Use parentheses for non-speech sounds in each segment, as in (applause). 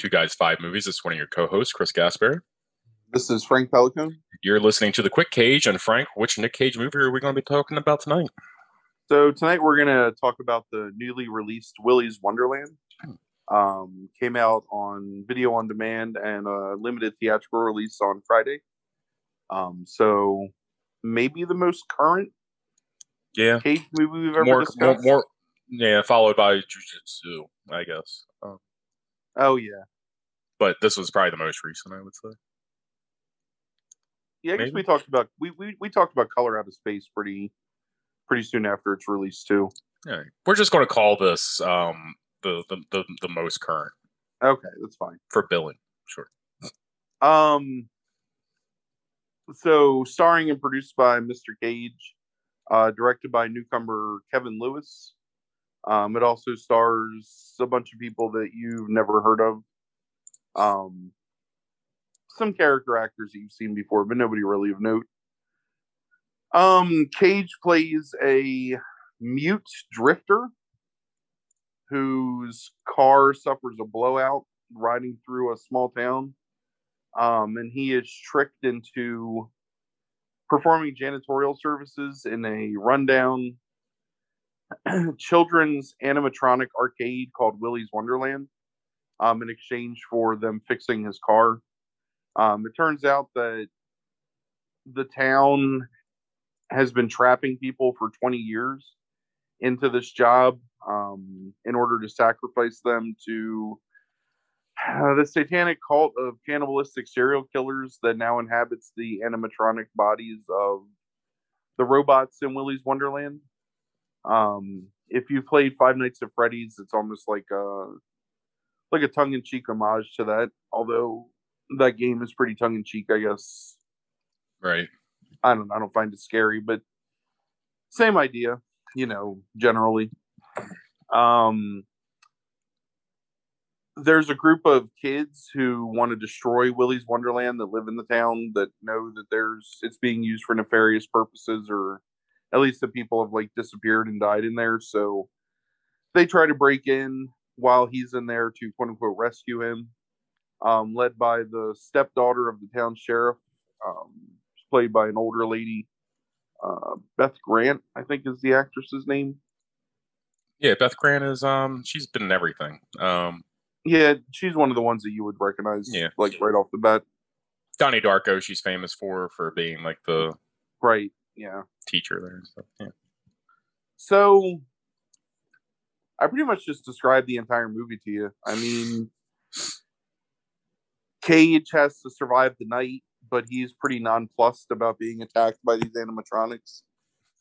Two Guys Five Movies. This is one of your co-hosts, Chris Gasper. This is Frank Pelican. You're listening to the Quick Cage, and Frank, which Nick Cage movie are we going to be talking about tonight? So tonight we're going to talk about the newly released Willy's Wonderland. Um, came out on video on demand and a limited theatrical release on Friday. Um, so maybe the most current Yeah, Cage movie we've ever more, more, discussed. more, yeah, followed by Jiu Jitsu, I guess. Um, Oh yeah, but this was probably the most recent, I would say. yeah. I guess Maybe. we talked about we, we we talked about Color Out of Space pretty pretty soon after its release too. Right. We're just going to call this um, the, the the the most current Okay, that's fine. for billing. Sure. Um, so starring and produced by Mr. Cage, uh, directed by newcomer Kevin Lewis. Um, it also stars a bunch of people that you've never heard of. Um, some character actors that you've seen before, but nobody really of note. Um, Cage plays a mute drifter whose car suffers a blowout riding through a small town um, and he is tricked into performing janitorial services in a rundown (clears throat) children's animatronic arcade called Willy's Wonderland um, in exchange for them fixing his car. Um, it turns out that the town has been trapping people for 20 years into this job um, in order to sacrifice them to uh, the satanic cult of cannibalistic serial killers that now inhabits the animatronic bodies of the robots in Willy's Wonderland. Um, if you've played Five Nights at Freddy's, it's almost like a like a tongue-in-cheek homage to that. Although that game is pretty tongue-in-cheek, I guess. Right. I don't I don't find it scary, but same idea, you know, generally. Um there's a group of kids who want to destroy Willy's Wonderland that live in the town that know that there's it's being used for nefarious purposes or at least the people have like disappeared and died in there. So they try to break in while he's in there to quote unquote rescue him. Um, led by the stepdaughter of the town sheriff, um, played by an older lady, uh, Beth Grant, I think is the actress's name. Yeah, Beth Grant is um she's been in everything. Um Yeah, she's one of the ones that you would recognize, Yeah. like right off the bat. Donnie Darko, she's famous for for being like the Right. Yeah. teacher there and stuff. Yeah. So I pretty much just described the entire movie to you. I mean, Cage has to survive the night, but he's pretty nonplussed about being attacked by these animatronics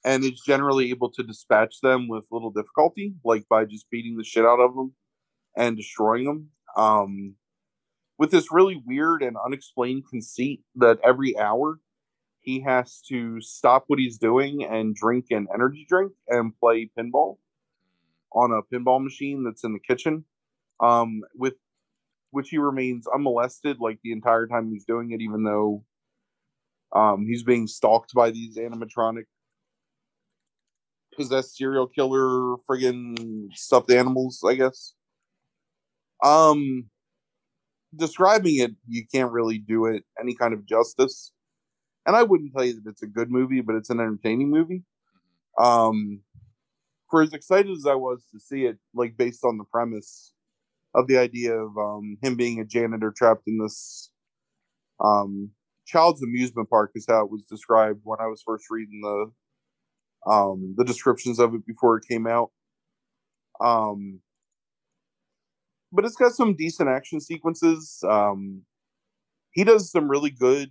and is generally able to dispatch them with little difficulty, like by just beating the shit out of them and destroying them. Um, with this really weird and unexplained conceit that every hour he has to stop what he's doing and drink an energy drink and play pinball on a pinball machine that's in the kitchen um with which he remains unmolested like the entire time he's doing it even though um he's being stalked by these animatronic possessed serial killer friggin stuffed animals i guess. Um describing it you can't really do it any kind of justice. And I wouldn't tell you that it's a good movie, but it's an entertaining movie. Um, for as excited as I was to see it, like based on the premise of the idea of um, him being a janitor trapped in this um, child's amusement park, is how it was described when I was first reading the um, the descriptions of it before it came out. Um, but it's got some decent action sequences. Um, he does some really good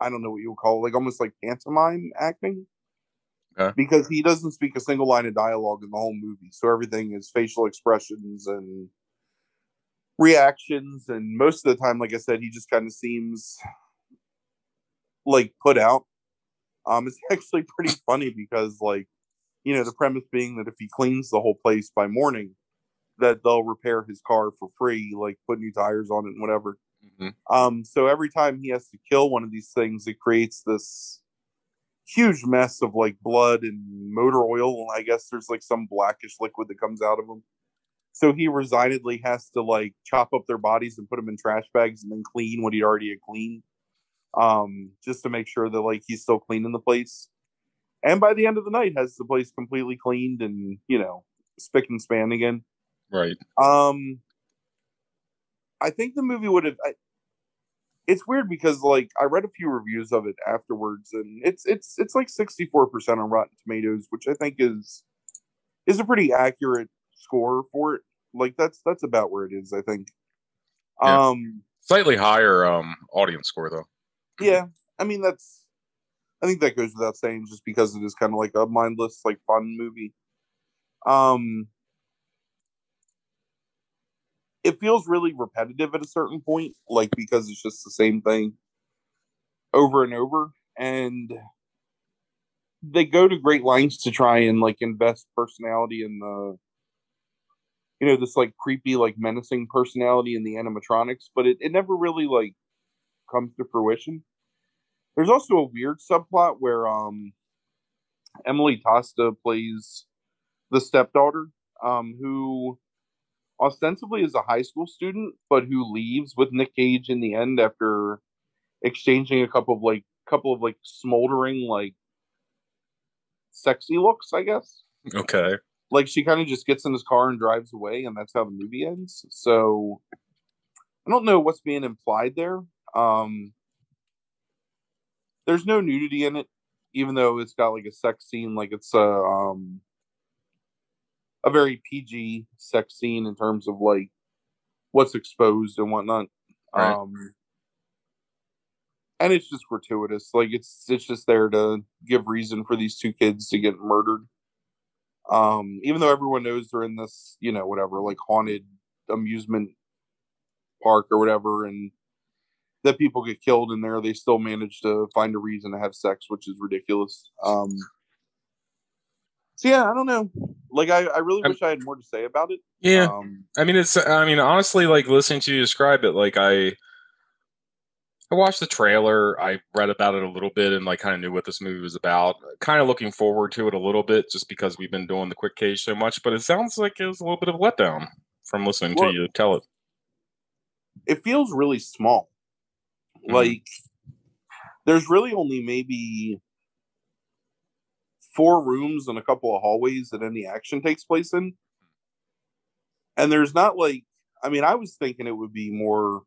I don't know what you would call it, like almost like pantomime acting. Okay. Because he doesn't speak a single line of dialogue in the whole movie, so everything is facial expressions and reactions, and most of the time, like I said, he just kind of seems like put out. Um, it's (laughs) actually pretty funny because, like, you know, the premise being that if he cleans the whole place by morning, that they'll repair his car for free, like put new tires on it and whatever. Mhm. Um, so every time he has to kill one of these things, it creates this huge mess of like blood and motor oil. And I guess there's like some blackish liquid that comes out of them. So he resignedly has to like chop up their bodies and put them in trash bags and then clean what he already had cleaned. Um, just to make sure that like he's still cleaning the place. And by the end of the night has the place completely cleaned and, you know, spick and span again. Right. Um, I think the movie would have. I, it's weird because like I read a few reviews of it afterwards, and it's it's it's like sixty four percent on Rotten Tomatoes, which I think is is a pretty accurate score for it. Like that's that's about where it is. I think. Yeah. Um. Slightly higher um audience score though. Yeah. I mean that's. I think that goes without saying, just because it is kind of like a mindless, like fun movie. Um. It feels really repetitive at a certain point, like because it's just the same thing over and over. And they go to great lengths to try and like invest personality in the you know, this like creepy, like menacing personality in the animatronics, but it, it never really like comes to fruition. There's also a weird subplot where um Emily Tosta plays the stepdaughter, um, who ostensibly is a high school student, but who leaves with Nick Cage in the end after exchanging a couple of like couple of like smoldering like sexy looks, I guess. Okay. Like she kind of just gets in his car and drives away, and that's how the movie ends. So I don't know what's being implied there. Um there's no nudity in it, even though it's got like a sex scene, like it's a um a very PG sex scene in terms of like what's exposed and whatnot. Right. Um and it's just gratuitous. Like it's it's just there to give reason for these two kids to get murdered. Um, even though everyone knows they're in this, you know, whatever, like haunted amusement park or whatever, and that people get killed in there, they still manage to find a reason to have sex, which is ridiculous. Um, so yeah, I don't know. Like, I, I really I'm- wish I had more to say about it. Yeah. Um, I mean, it's. I mean, honestly, like listening to you describe it, like I, I watched the trailer. I read about it a little bit and like kind of knew what this movie was about. Kind of looking forward to it a little bit, just because we've been doing the quick cage so much. But it sounds like it was a little bit of a letdown from listening Well- to you tell it. it feels really small. Mhm. Like there's really only maybe four rooms and a couple of hallways that any action takes place in. And there's not like I mean, I was thinking it would be more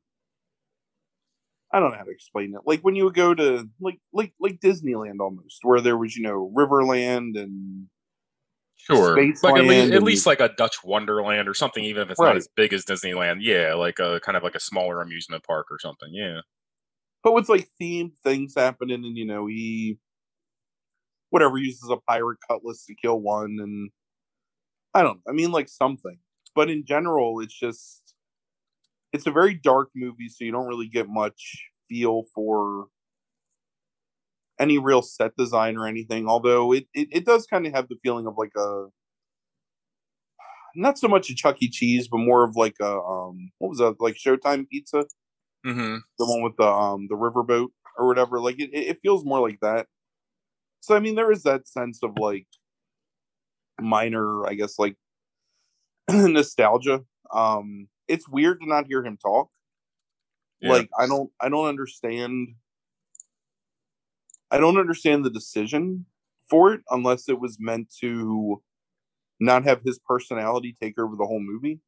I don't know how to explain it. Like when you would go to like like like Disneyland almost, where there was, you know, Riverland and Sure, like at least, at least like a Dutch Wonderland or something, even if it's Right. not as big as Disneyland. Yeah, like a kind of like a smaller amusement park or something. Yeah. but with like themed things happening and you know he whatever uses a pirate cutlass to kill one and i don't i mean like something but in general it's just it's a very dark movie so you don't really get much feel for any real set design or anything although it it, it does kind of have the feeling of like a not so much a chuck e cheese but more of like a um what was that like showtime pizza Mm-hmm. the one with the um the riverboat or whatever. Like it, it it feels more like that. So I mean, there is that sense of like minor, I guess, like (clears throat) nostalgia. Um, it's weird to not hear him talk. Yeah. Like I don't I don't understand. I don't understand the decision for it unless it was meant to not have his personality take over the whole movie.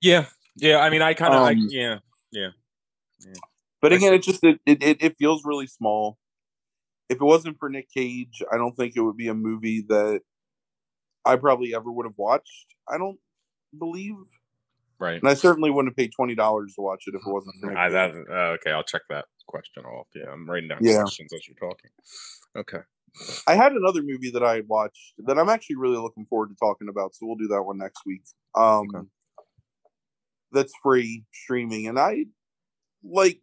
yeah, yeah. I mean, I kind of, Um, yeah. But again, it just it, it it feels really small. If it wasn't for Nick Cage, I don't think it would be a movie that I probably ever would have watched. I don't believe. Right. And I certainly wouldn't have paid twenty dollars to watch it if it wasn't for Nick I, that, uh, okay, I'll check that question off. Yeah, I'm writing down Yeah. questions as you're talking. Okay. I had another movie that I had watched that I'm actually really looking forward to talking about, so we'll do that one next week. Um Okay. that's free streaming, and I like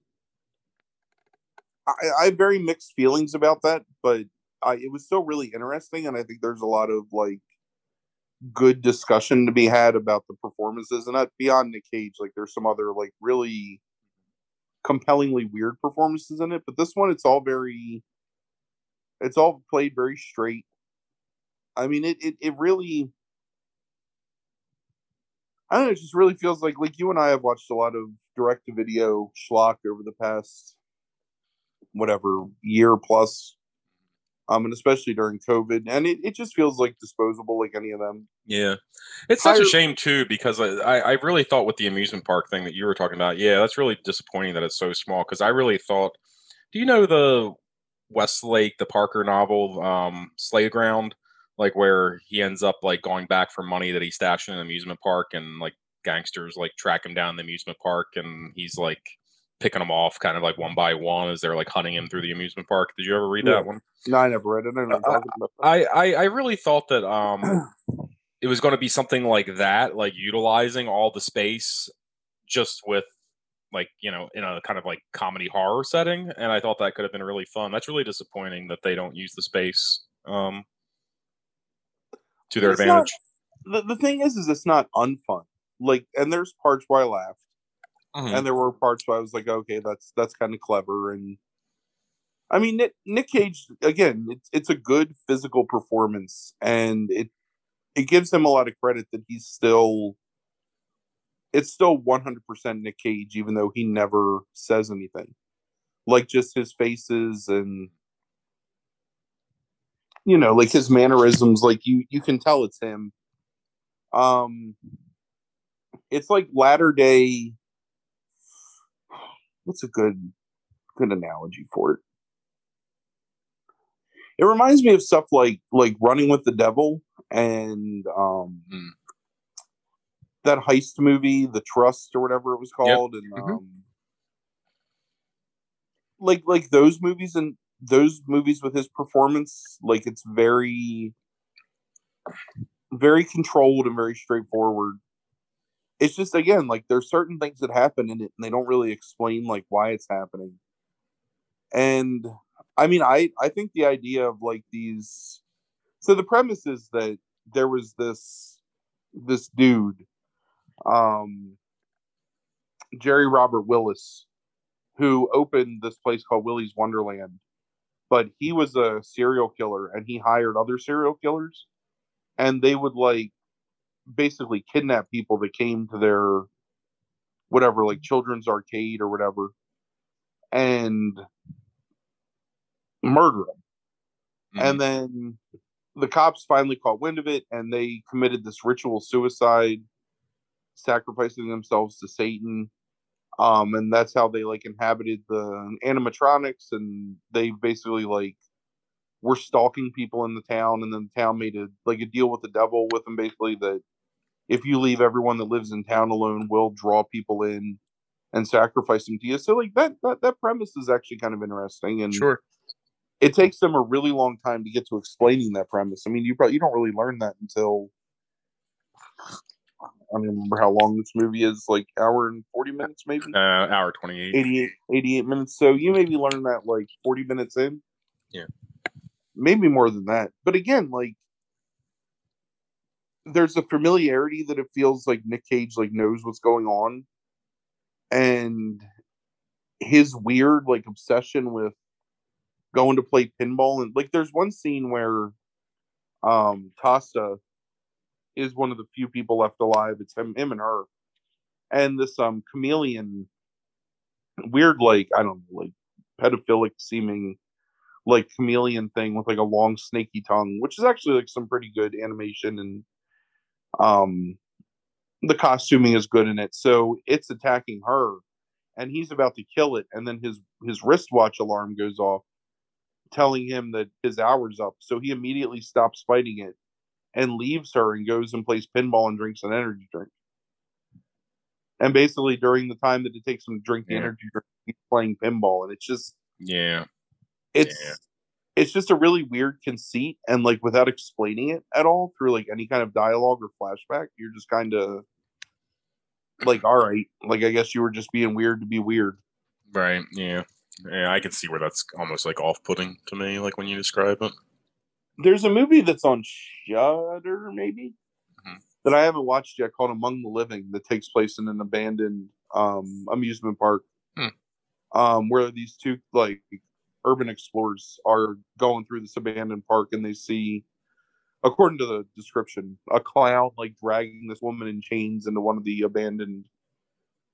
I, I have very mixed feelings about that, but I it was still really interesting, and I think there's a lot of like good discussion to be had about the performances, and not beyond Nick Cage. Like there's some other like really compellingly weird performances in it, but this one it's all very it's all played very straight. I mean, it it, it really. I don't know. It just really feels like like you and I have watched a lot of direct to video schlock over the past whatever year plus, um, and especially during COVID, and it, it just feels like disposable, like any of them. Yeah, it's such a shame too because I, I I really thought with the amusement park thing that you were talking about. Yeah, that's really disappointing that it's so small because I really thought. Do you know the Westlake, the Parker novel, um, Slay Ground, like where he ends up like going back for money that he stashed in an amusement park, and like gangsters like track him down the amusement park, and he's like picking them off kind of like one by one as they're like hunting him through the amusement park. Did you ever read Yeah. that one? No, I never read it. I don't know what Uh, about. I, I I really thought that um (clears throat) it was going to be something like that, like utilizing all the space just with like you know in a kind of like comedy horror setting, and I thought that could have been really fun. That's really disappointing that they don't use the space um to their It's not- advantage. the, the thing is, is it's not unfun. Like, and there's parts where I laughed, Mhm. and there were parts where I was like, okay, that's that's kind of clever. And I mean, Nick, Nick Cage again, it's it's a good physical performance, and it it gives him a lot of credit that he's still. It's still 100% Nick Cage, even though he never says anything. Like just his faces and you know, like his mannerisms, like you you can tell it's him. Um it's like latter day what's a good good analogy for it? It reminds me of stuff like like running with the devil and um Mm. that heist movie, The Trust or whatever it was Yep. called, and Mhm. um like like those movies and those movies with his performance, like it's very very controlled and very straightforward. It's just again like there's certain things that happen in it and they don't really explain like why it's happening. And I mean I I think the idea of like these so the premise is that there was this this dude um Jerry Robert Willis who opened this place called Willy's Wonderland but he was a serial killer and he hired other serial killers and they would like basically kidnap people that came to their whatever like children's arcade or whatever and murder them Mhm. and then the cops finally caught wind of it and they committed this ritual suicide sacrificing themselves to satan. Um and that's how they like inhabited the animatronics and they basically like were stalking people in the town and then the town made a like a deal with the devil with them basically that if you leave everyone that lives in town alone we'll draw people in and sacrifice them to you so like that that, that premise is actually kind of interesting and sure. it takes them a really long time to get to explaining that premise. I mean, you probably you don't really learn that until I don't remember how long this movie is, like hour and forty minutes, maybe Uh, hour twenty eight. 88, 88 minutes. So you maybe learn that like forty minutes in. Yeah. maybe more than that. But again, like there's a familiarity that it feels like Nick Cage like knows what's going on, and his weird like obsession with going to play pinball and like there's one scene where um Costa is one of the few people left alive. It's him, him and her. And this um chameleon weird like I don't know, like pedophilic seeming like chameleon thing with like a long snaky tongue, which is actually like some pretty good animation and um the costuming is good in it. So it's attacking her and he's about to kill it and then his his wristwatch alarm goes off telling him that his hour's up. So he immediately stops fighting it and leaves her and goes and plays pinball and drinks an energy drink. And basically, during the time that it takes him to drink the Yeah. energy drink, he's playing pinball, and it's just Yeah. it's Yeah. It's just a really weird conceit, and like without explaining it at all through like any kind of dialogue or flashback, you're just kind of like, all right, like I guess you were just being weird to be weird. Right. Yeah. Yeah. I can see where that's almost like off-putting to me, like when you describe it. There's a movie that's on Shudder, maybe Mhm. that I haven't watched yet, called Among the Living, that takes place in an abandoned um, amusement park, Hmm. um, where these two like urban explorers are going through this abandoned park, and they see, according to the description, a clown like dragging this woman in chains into one of the abandoned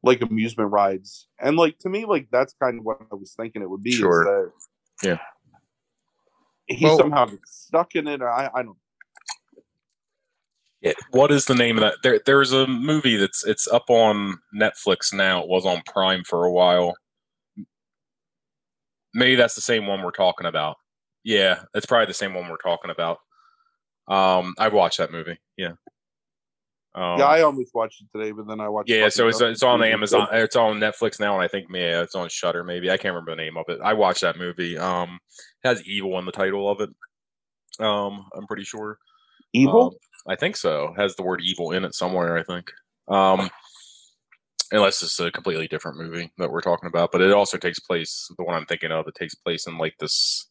like amusement rides, and like to me, like that's kind of what I was thinking it would be. is Sure. that Yeah. He Well- somehow gets stuck in it. I, I don't. Yeah. What is the name of that? There, there's a movie that's it's up on Netflix now. It was on Prime for a while. Maybe that's the same one we're talking about. Yeah, it's probably the same one we're talking about. Um, I watched that movie. Yeah. Um, yeah, I almost watched it today, but then I watched. yeah, so it's it's on Amazon. It's on Netflix now, and I think yeah, it's on Shudder. Maybe I can't remember the name of it. I watched that movie. Um, it has evil in the title of it. Um, I'm pretty sure. Evil. Um, I think so. Has the word evil in it somewhere, I think. Um unless it's a completely different movie that we're talking about. But it also takes place the one I'm thinking of, it takes place in like this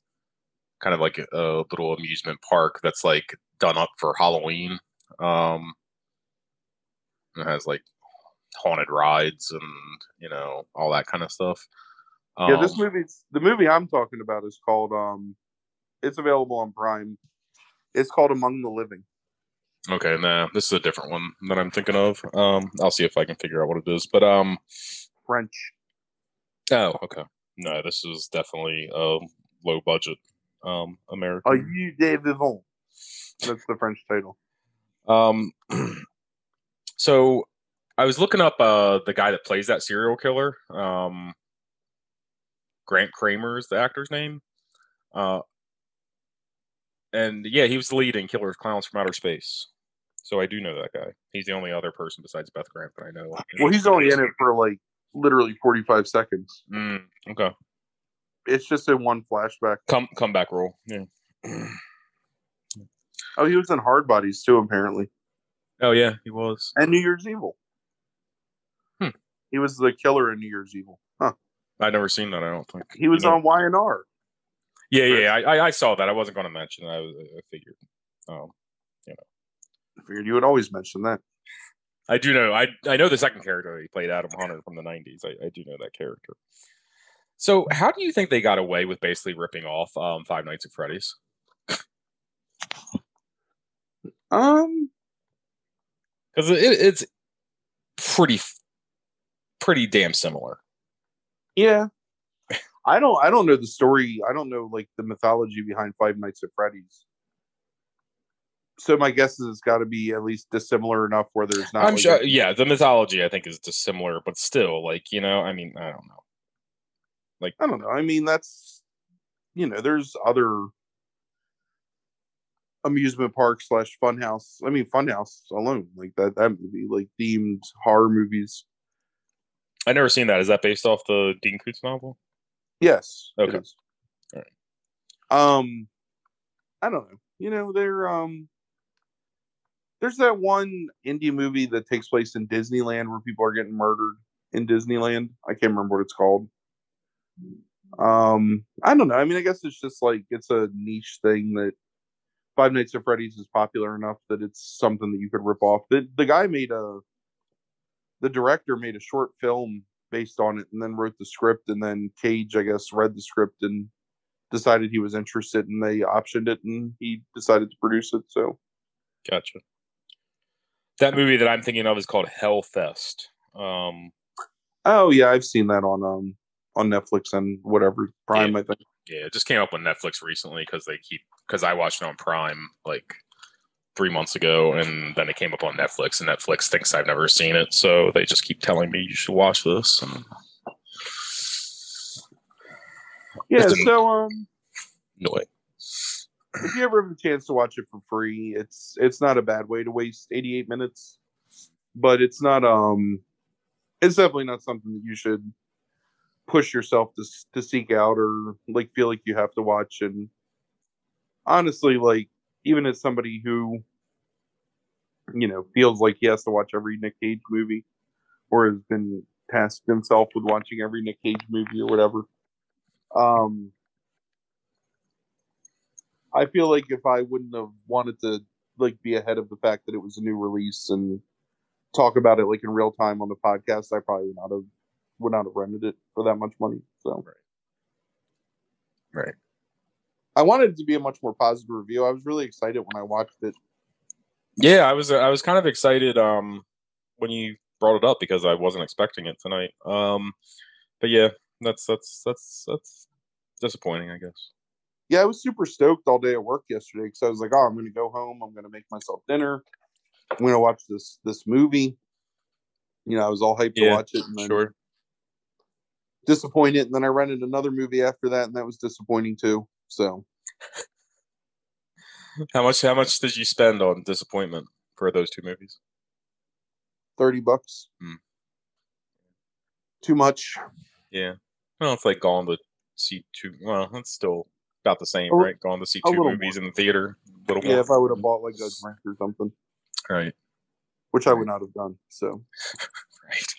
kind of like a little amusement park that's like done up for Halloween. Um it has like haunted rides and you know, all that kind of stuff. yeah, this Um, movie's the movie I'm talking about is called. um It's available on Prime. It's called Among the Living. Okay, nah, this is a different one that I'm thinking of. Um, I'll see if I can figure out what it is. But um, French. oh, okay. No, this is definitely a low budget um American. Aux yeux des vivants? That's the French title. Um, (clears throat) so I was looking up uh the guy that plays that serial killer. Um, Grant Cramer is the actor's name. Uh, and yeah, he was the lead in Killers Klowns from Outer Space. So I do know that guy. He's the only other person besides Beth Grant that I know. Well, he's only in it for like literally 45 seconds. Mm, okay. It's just in one flashback. Come come back role. Yeah. (clears throat) Oh, he was in Hard Bodies too, apparently, oh yeah, he was. and New Year's Evil. Hmm. He was the killer in New Year's Evil. Huh. I'd never seen that. I don't think. He was No. on Y and R. Yeah, yeah. I, I I saw that. I wasn't going to mention. it. I was. I figured. Um, I figured you would always mention that. I do know. I I know the second character he played, Adam Hunter from the '90s. I, I do know that character. So, how do you think they got away with basically ripping off um, Five Nights at Freddy's? (laughs) Um, Because it, it's pretty, pretty damn similar. yeah. I don't. I don't know the story. I don't know like the mythology behind Five Nights at Freddy's. So my guess is it's got to be at least dissimilar enough where there's not. I'm like, sure. a- yeah, the mythology I think is dissimilar, but still, like you know, I mean, I don't know. Like I don't know. I mean, that's you know, there's other amusement park slash funhouse. I mean, funhouse alone, like that that movie, like themed horror movies. I never seen that. Is that based off the Dean Koontz novel? Yes. Okay. All right. Um, I don't know. You know, they're um, there's that one indie movie that takes place in Disneyland where people are getting murdered in Disneyland. I can't remember what it's called. Um, I don't know. I mean, I guess it's just like it's a niche thing that Five Nights at Freddy's is popular enough that it's something that you could rip off. The the guy made a the director made a short film based on it and then wrote the script and then Cage, I guess, read the script and decided he was interested and they optioned it and he decided to produce it. So Gotcha. That movie that I'm thinking of is called Hell Fest. Um, oh yeah, I've seen that on um on Netflix and whatever Prime, Yeah. I think. yeah, it just came up on Netflix recently because they keep because I watched it on Prime like three months ago, and then it came up on Netflix, and Netflix thinks I've never seen it, so they just keep telling me you should watch this. And Yeah, so um annoying. If you ever have a chance to watch it for free, it's it's not a bad way to waste 88 minutes. But it's not um it's definitely not something that you should push yourself to to seek out or like feel like you have to watch. And honestly, like even as somebody who you know feels like he has to watch every Nick Cage movie or has been tasked himself with watching every Nick Cage movie or whatever. Um, I feel like if I wouldn't have wanted to like be ahead of the fact that it was a new release and talk about it like in real time on the podcast, I probably would not have would not have rented it for that much money. So Right. Right. I wanted it to be a much more positive review. I was really excited when I watched it. Yeah, I was I was kind of excited um when you brought it up because I wasn't expecting it tonight. Um but yeah, that's that's that's that's disappointing, I guess. Yeah, I was super stoked all day at work yesterday because I was like, "Oh, I'm going to go home. I'm going to make myself dinner. I'm going to watch this this movie." You know, I was all hyped to watch it, and then Sure. disappointed. And then I rented another movie after that, and that was disappointing too. So How much how much did you spend on disappointment for those two movies? thirty bucks, Hmm. too much. Yeah. Well, it's like going to see two well, it's still about the same, A right? Going to see two movies in the theater. Little Yeah, more. if I would have bought like a drink or something, Right. which I would not have done. So, (laughs) Right.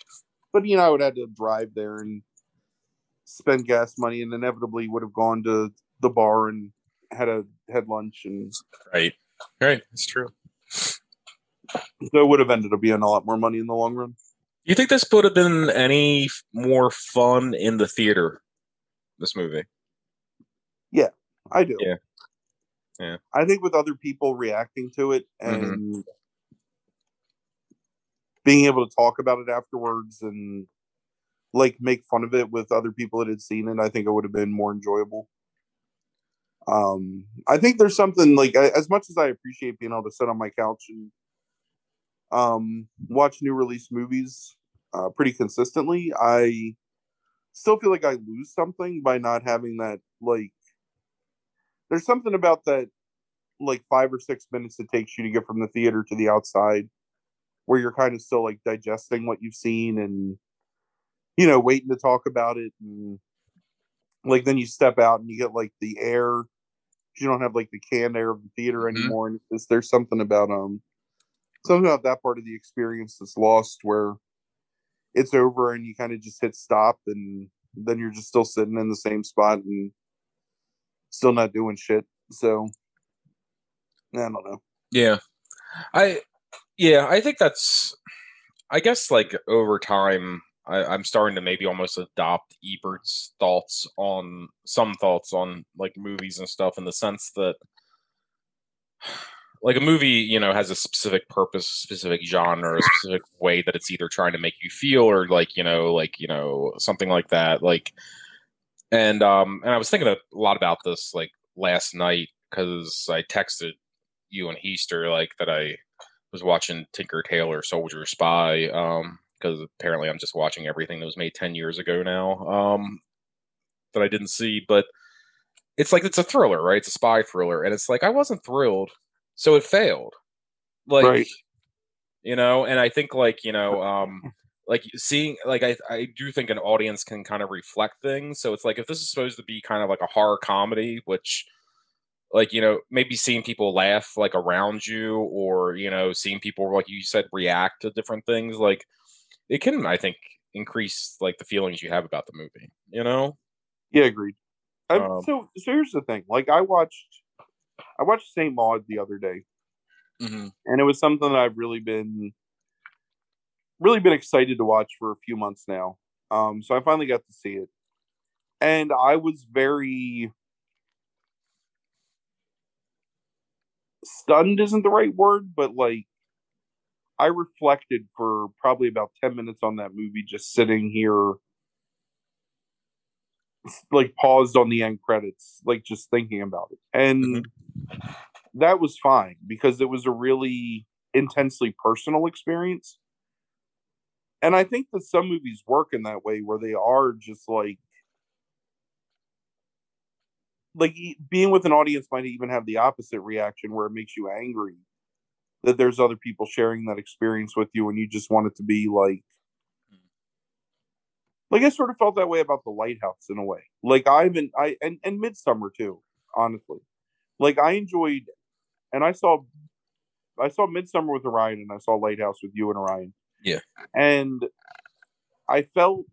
but you know, I would have had to drive there and spend gas money, and inevitably would have gone to the bar and had a had lunch, and Right. Right. It's true. so it would have ended up being a lot more money in the long run. You think this would have been any more fun in the theater? This movie. I do. Yeah. Yeah. I think with other people reacting to it and Mhm. being able to talk about it afterwards and like make fun of it with other people that had seen it, I think it would have been more enjoyable. Um, I think there's something like I- as much as I appreciate being able to sit on my couch and um watch new release movies uh, pretty consistently, I still feel like I lose something by not having that like there's something about that like five or six minutes it takes you to get from the theater to the outside where you're kind of still like digesting what you've seen and you know waiting to talk about it and like then you step out and you get like the air you don't have like the canned air of the theater Mhm. anymore and it's, there's something about um something about that part of the experience that's lost where it's over and you kind of just hit stop and then you're just still sitting in the same spot and still not doing shit so i don't know Yeah. I yeah, I think that's I guess like over time I, I'm starting to maybe almost adopt Ebert's thoughts on some thoughts on like movies and stuff in the sense that like a movie, you know, has a specific purpose, specific genre, a specific way that it's either trying to make you feel or like, you know, like, you know, something like that. Like and um and I was thinking a lot about this like last night because I texted you and Heaster like that I was watching Tinker Tailor Soldier Spy um because apparently I'm just watching everything that was made 10 years ago now um that I didn't see. But it's like it's a thriller right? It's a spy thriller. And it's like I wasn't thrilled so it failed. Like Right. you know? And I think like you know um like seeing like I, I do think an audience can kind of reflect things so it's like if this is supposed to be kind of like a horror comedy which like you know maybe seeing people laugh like around you or you know seeing people like you said react to different things like it can i think increase like the feelings you have about the movie you know Yeah, agreed. I, Um, so, so here's the thing. Like, I watched, I watched Saint Maud the other day, mm-hmm. and it was something that I've really been, really been excited to watch for a few months now. Um, so I finally got to see it, and I was very stunned. Isn't the right word, but like, I reflected for probably about ten minutes on that movie, just sitting here like paused on the end credits, like just thinking about it. And that was fine because it was a really intensely personal experience. And I think that some movies work in that way where they are just like like being with an audience might even have the opposite reaction where it makes you angry that there's other people sharing that experience with you and you just want it to be like like I sort of felt that way about the lighthouse in a way. Like I've been I and, and Midsommar too, honestly. Like I enjoyed and I saw I saw Midsommar with Orion and I saw Lighthouse with you and Orion. Yeah. And I felt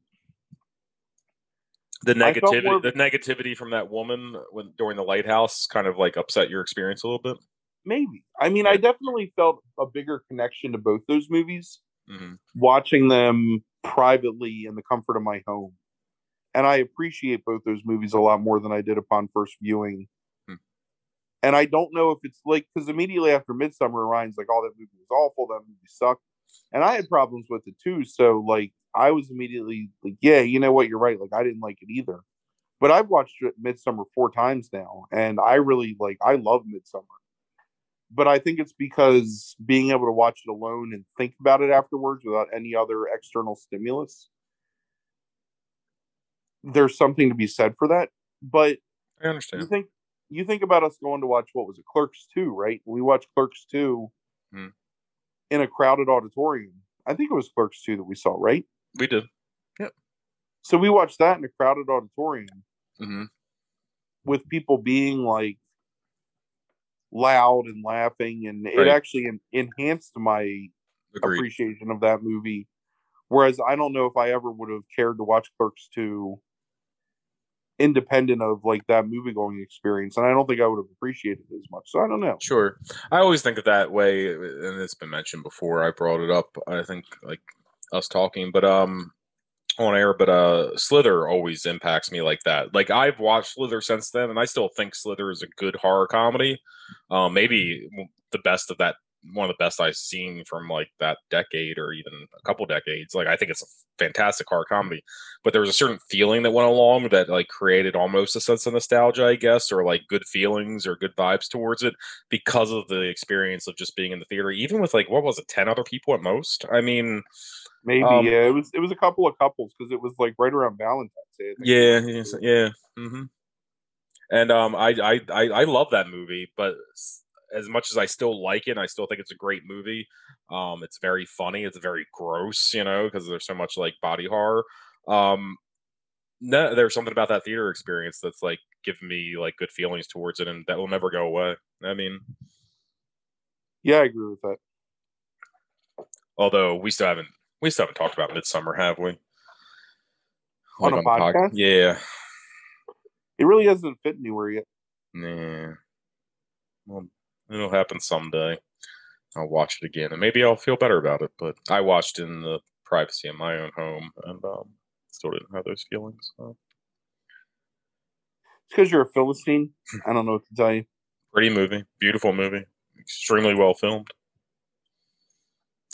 The negativity, more- the negativity from that woman when during the lighthouse, kind of like upset your experience a little bit. maybe. I mean, Yeah. I definitely felt a bigger connection to both those movies hmm watching them privately in the comfort of my home. And I appreciate both those movies a lot more than I did upon first viewing. Hmm. And I don't know if it's like because immediately after Midsommar, Ryan's like, "Oh, that movie was awful. That movie sucked," and I had problems with it too. So like, I was immediately like, "Yeah, you know what? You're right. Like, I didn't like it either." But I've watched it Midsommar four times now, and I really like. I love Midsommar but I think it's because being able to watch it alone and think about it afterwards without any other external stimulus, there's something to be said for that. But I understand. you think you think about us going to watch what was it, Clerks two, right? We watched Clerks two Hmm. In a crowded auditorium. I think it was Clerks two that we saw, right? We did. Yep. So we watched that in a crowded auditorium hmm with people being like loud and laughing, and Right. it actually en- enhanced my Agreed. appreciation of that movie. Whereas I don't know if I ever would have cared to watch Clerks 2 independent of like that movie going experience. And I don't think I would have appreciated it as much. So I don't know. Sure. I always think of that way, and it's been mentioned before. I brought it up. I think like us talking, but um, on air. But uh, Slither always impacts me like that. Like I've watched Slither since then, and I still think Slither is a good horror comedy. Um, maybe the best of that. One of the best I've seen from like that decade or even a couple decades. Like I think it's a fantastic horror comedy, but there was a certain feeling that went along that like created almost a sense of nostalgia, I guess, or like good feelings or good vibes towards it because of the experience of just being in the theater, even with like what was it, ten other people at most. I mean, Maybe Um, yeah, it was it was a couple of couples because it was like right around Valentine's Day. Yeah, yes, yeah, hmm and um, I, I I I love that movie, but as much as I still like it, I still think it's a great movie. Um, it's very funny. It's very gross, you know, because there's so much like body horror. Um, no, there's something about that theater experience that's like giving me like good feelings towards it, and that will never go away. I mean, Yeah, I agree with that. although we still haven't we still haven't talked about Midsommar, have we? On a pod- podcast? Yeah. It really hasn't fit anywhere yet. Nah. Well, it'll happen someday. I'll watch it again, and maybe I'll feel better about it. But I watched in the privacy of my own home, and um, still didn't have those feelings. So. It's because you're a Philistine. I don't know what to tell you. Pretty movie, beautiful movie, extremely well filmed.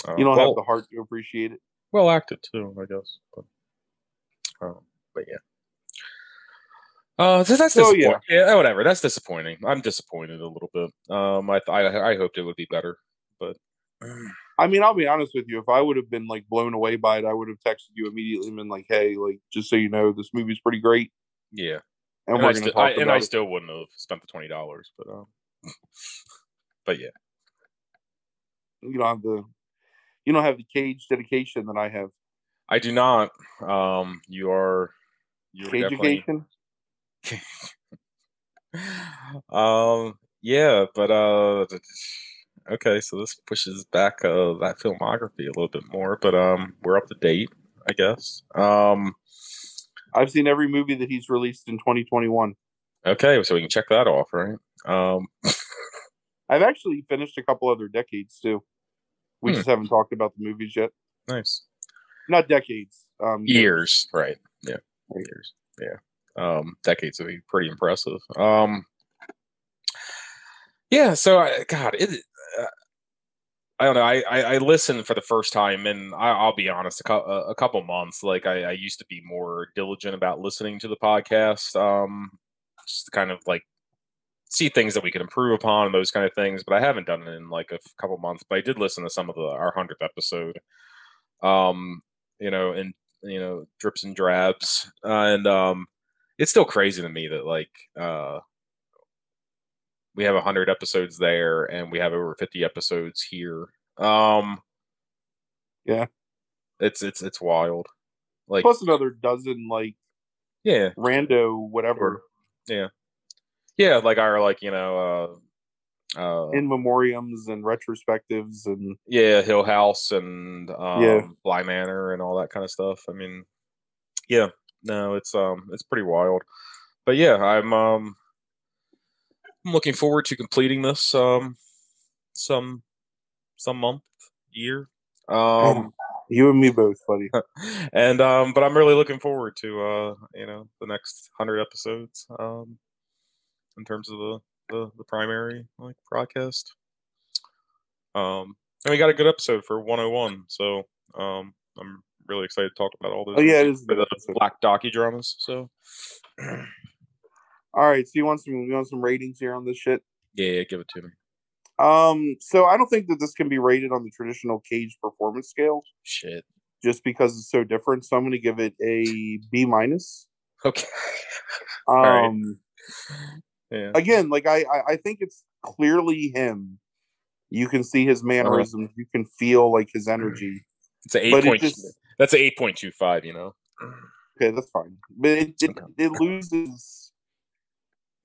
Uh, You don't well, have the heart to appreciate it. well acted too, I guess. But, um, but yeah. Uh, so that's So, disappointing. yeah. yeah. whatever. That's disappointing. I'm disappointed a little bit. Um, I I, I hoped it would be better, but (sighs) I mean, I'll be honest with you. If I would have been like blown away by it, I would have texted you immediately and been like, "Hey, like, just so you know, this movie's pretty great, yeah. and, And, we're I, talk I, and I it." still wouldn't have spent the twenty dollars, but um, (laughs) but yeah, You don't have the, you don't have the cage dedication that I have. I do not. Um, you are you are Cage education. (laughs) um yeah but uh okay so this pushes back uh that filmography a little bit more but um we're up to date i guess um I've seen every movie that he's released in 2021. okay so we can check that off right um (laughs) I've actually finished a couple other decades too. We Hmm. just haven't talked about the movies yet. nice Not decades. Um, years right yeah years yeah um decades would be pretty impressive um yeah so I, god it uh, I don't know. I, I I listened for the first time, and I, I'll be honest, a, cou- a couple months. Like I, I used to be more diligent about listening to the podcast, um, just kind of like see things that we could improve upon and those kind of things. But I haven't done it in like a f- couple months. But I did listen to some of the our hundredth episode, um, you know, and you know, drips and drabs, uh, and um, it's still crazy to me that like uh we have 100 episodes there and we have over 50 episodes here um Yeah. it's it's it's wild Like Plus another dozen like yeah, rando whatever yeah, Yeah, like our like you know, uh, uh, in memoriams and retrospectives and yeah, Hill House and um, Yeah. Bly Manor and all that kind of stuff. I mean, yeah, no, it's um, it's pretty wild. But yeah, I'm um, I'm looking forward to completing this um, some some month year. Um, you and me both, buddy. (laughs) and um, but I'm really looking forward to uh, you know, the next hundred episodes. Um, in terms of the the, the primary like broadcast. Um, and we got a good episode for 101, so um, I'm really excited to talk about all those. Oh, yeah, it is the episode. black docudramas. So (clears throat) All right, so you want some you want some ratings here on this shit? yeah, yeah, give it to me. Um, so I don't think that this can be rated on the traditional cage performance scale Shit. just because it's so different. So I'm gonna give it a B minus. Okay. (laughs) Um right. Yeah. again, like I, I I think it's clearly him. You can see his mannerisms, you can feel like his energy. It's an eight But point. just That's an eight point two five. You know. okay, that's fine. But it it, Okay. it loses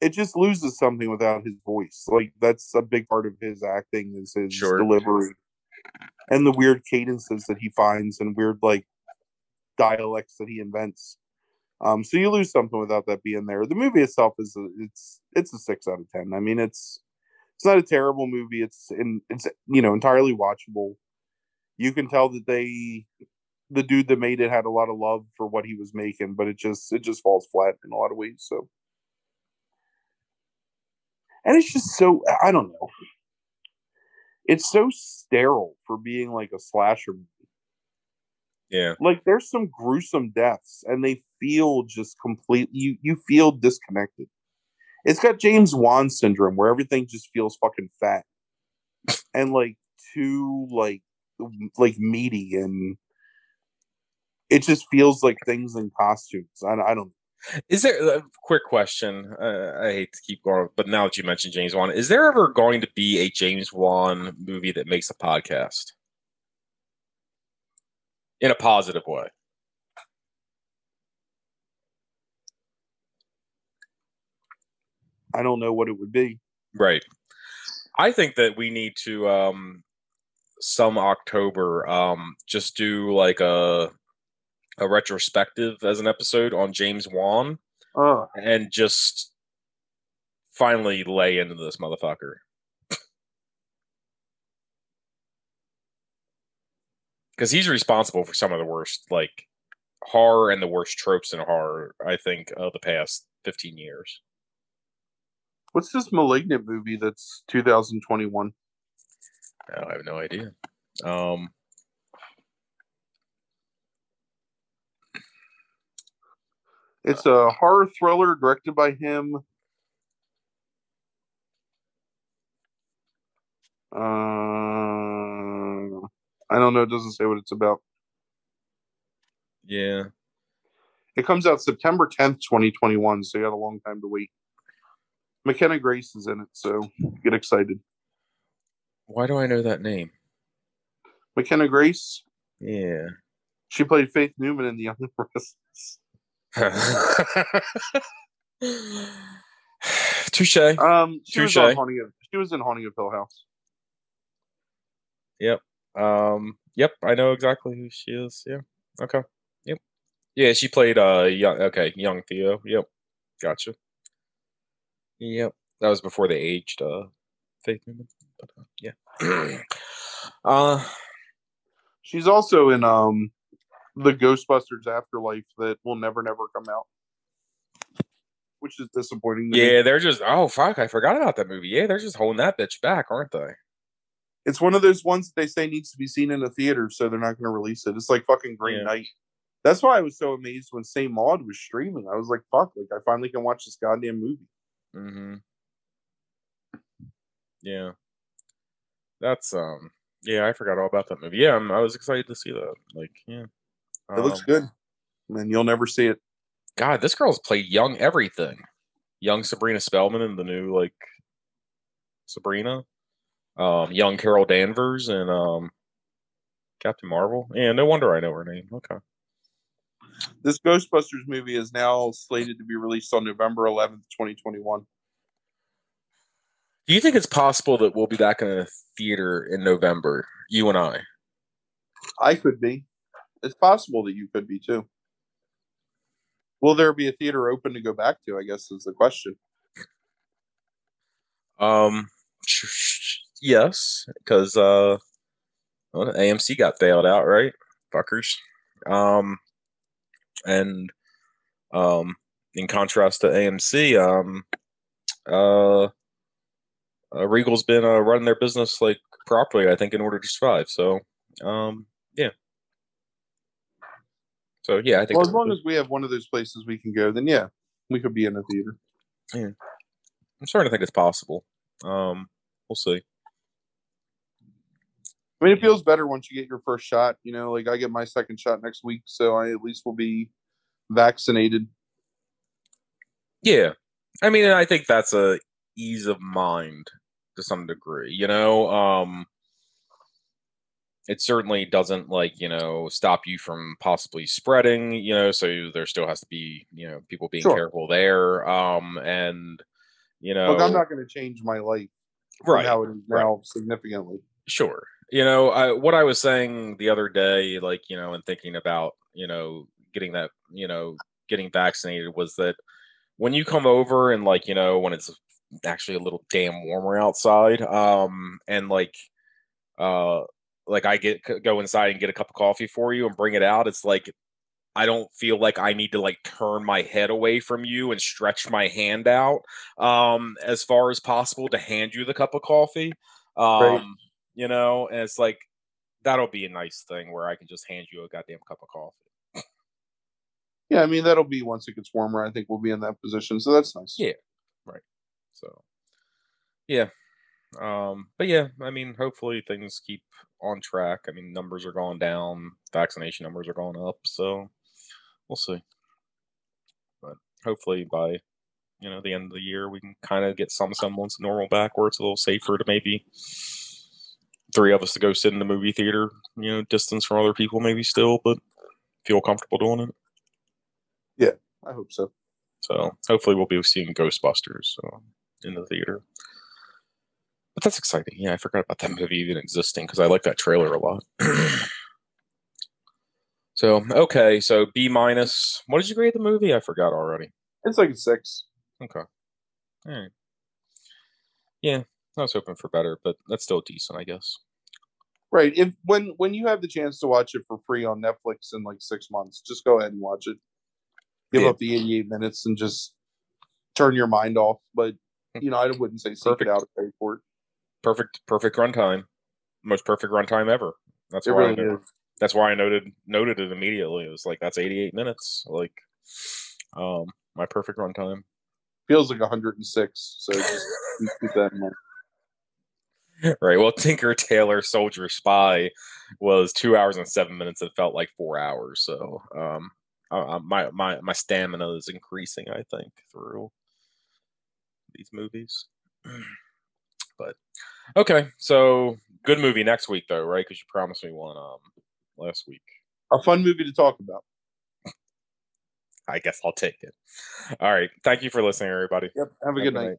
it just loses something without his voice. Like that's a big part of his acting is his Sure. delivery and the weird cadences that he finds and weird like dialects that he invents. Um, so you lose something without that being there. The movie itself is a, it's it's a six out of ten. I mean, it's it's not a terrible movie. It's in it's you know entirely watchable. You can tell that they the dude that made it had a lot of love for what he was making, but it just it just falls flat in a lot of ways. So, and it's just so I don't know. It's so sterile for being like a slasher movie Yeah. like there's some gruesome deaths and they feel just complete you you feel disconnected it's got james wan syndrome where everything just feels fucking fat (laughs) and like too like like meaty and it just feels like things in costumes i, I don't Is there a quick question? Uh, I hate to keep going, but now that you mentioned James Wan, is there ever going to be a James Wan movie that makes a podcast in a positive way? i don't know what it would be Right. I think that we need to um some October um just do like a a retrospective as an episode on James Wan uh and just finally lay into this motherfucker. (laughs) Because he's responsible for some of the worst, like horror and the worst tropes in horror, I think, of the past 15 years. what's this malignant movie that's 2021 I have no idea. Um, it's a horror thriller directed by him uh i don't know it doesn't say what it's about yeah. It comes out September 10th, 2021, so you got a long time to wait. McKenna Grace is in it, so get excited. Why do I know that name? McKenna Grace, Yeah. she played Faith Newman in The Young Restless. (laughs) Touche. Um, she was, Touche. on Haunting of, she was in Haunting of Hill House. Um, yep, I know exactly who she is. Yeah. Okay. Yep. Yeah, she played uh young okay, young Theo. Yep. Gotcha. Yep. That was before they aged uh Faith Newman. But, uh, yeah. (clears throat) uh She's also in um the Ghostbusters Afterlife that will never, never come out, which is disappointing. To me. yeah, they're just oh fuck, I forgot about that movie. Yeah, they're just holding that bitch back, aren't they? It's one of those ones that they say needs to be seen in a theater, so they're not going to release it. It's like fucking Green Yeah. Knight. That's why I was so amazed when St. Maud was streaming. I was like, fuck, like I finally can watch this goddamn movie. Mm-hmm. Yeah. That's um yeah, I forgot all about that movie. Yeah, I'm, I was excited to see that. Like, yeah. It looks Um, good. And you'll never see it. God, this girl's played young everything. Young Sabrina Spellman in the new like Sabrina. Um, young Carol Danvers and um Captain Marvel. Yeah, no wonder I know her name. Okay. This Ghostbusters movie is now slated to be released on November 11th, 2021. Do you think it's possible that we'll be back in a theater in November? You and I. I could be. It's possible that you could be too. Will there be a theater open to go back to? I guess is the question. Um, yes, because uh, well, AMC got bailed out, right? Fuckers. Um, and um, in contrast to AMC, um, uh, uh Regal's been uh, running their business like properly, I think, in order to survive. So, um, yeah. So yeah, I think. Well, as long as we have one of those places we can go, then yeah, we could be in a theater. Yeah, I'm starting to think it's possible. Um, we'll see. I mean, it feels better once you get your first shot. You know, like I get my second shot next week, so I at least will be vaccinated. Yeah, I mean, I think that's a ease of mind to some degree. You know, um, it certainly doesn't like you know stop you from possibly spreading. You know, so there still has to be you know people being Sure. careful there. Um, and you know, Look, I'm not going to change my life right. how it is right. now significantly. Sure. You know, I, what I was saying the other day, like, you know, and thinking about, you know, getting that, you know, getting vaccinated was that when you come over and, like, you know, when it's actually a little damn warmer outside, um, and like, uh, like I get go inside and get a cup of coffee for you and bring it out, it's like I don't feel like I need to like turn my head away from you and stretch my hand out um as far as possible to hand you the cup of coffee. Um Right. you know, and it's like that'll be a nice thing where I can just hand you a goddamn cup of coffee. Yeah, I mean that'll be once it gets warmer. I think we'll be in that position, so that's nice. Yeah. Right. So yeah. Um but yeah, I mean hopefully things keep on track. I mean numbers are going down, vaccination numbers are going up, so we'll see. But hopefully by you know the end of the year we can kind of get some semblance of normal back where it's a little safer to maybe three of us to go sit in the movie theater, you know, distance from other people maybe still, but feel comfortable doing it. Yeah, I hope so. So hopefully we'll be seeing Ghostbusters uh, in the theater. But that's exciting. Yeah, I forgot about that movie even existing because I like that trailer a lot. (clears throat) so okay, so B minus. What did you grade the movie? I forgot already. It's like a six. Okay. All right. Yeah, I was hoping for better, but that's still decent, I guess. Right. If when when you have the chance to watch it for free on Netflix in like six months, just go ahead and watch it. Give Yeah. up the 88 minutes and just turn your mind off. But mm. you know, I wouldn't say seek Perfect. it out and pay for it. Perfect, perfect runtime. Most perfect runtime ever. That's It why. I noted, that's why I noted noted it immediately. It was like that's 88 minutes. Like, um, my perfect runtime. Feels like 106. So just keep that in mind. (laughs) right. Well, Tinker Tailor Soldier Spy was two hours and seven minutes. It felt like four hours. So, um, uh, my my my stamina is increasing. I think through these movies. (clears throat) but okay, so good movie next week though, right? Because you promised me one um last week. A fun movie to talk about. I guess I'll take it. All right. Thank you for listening, everybody. Yep. Have a Have good night.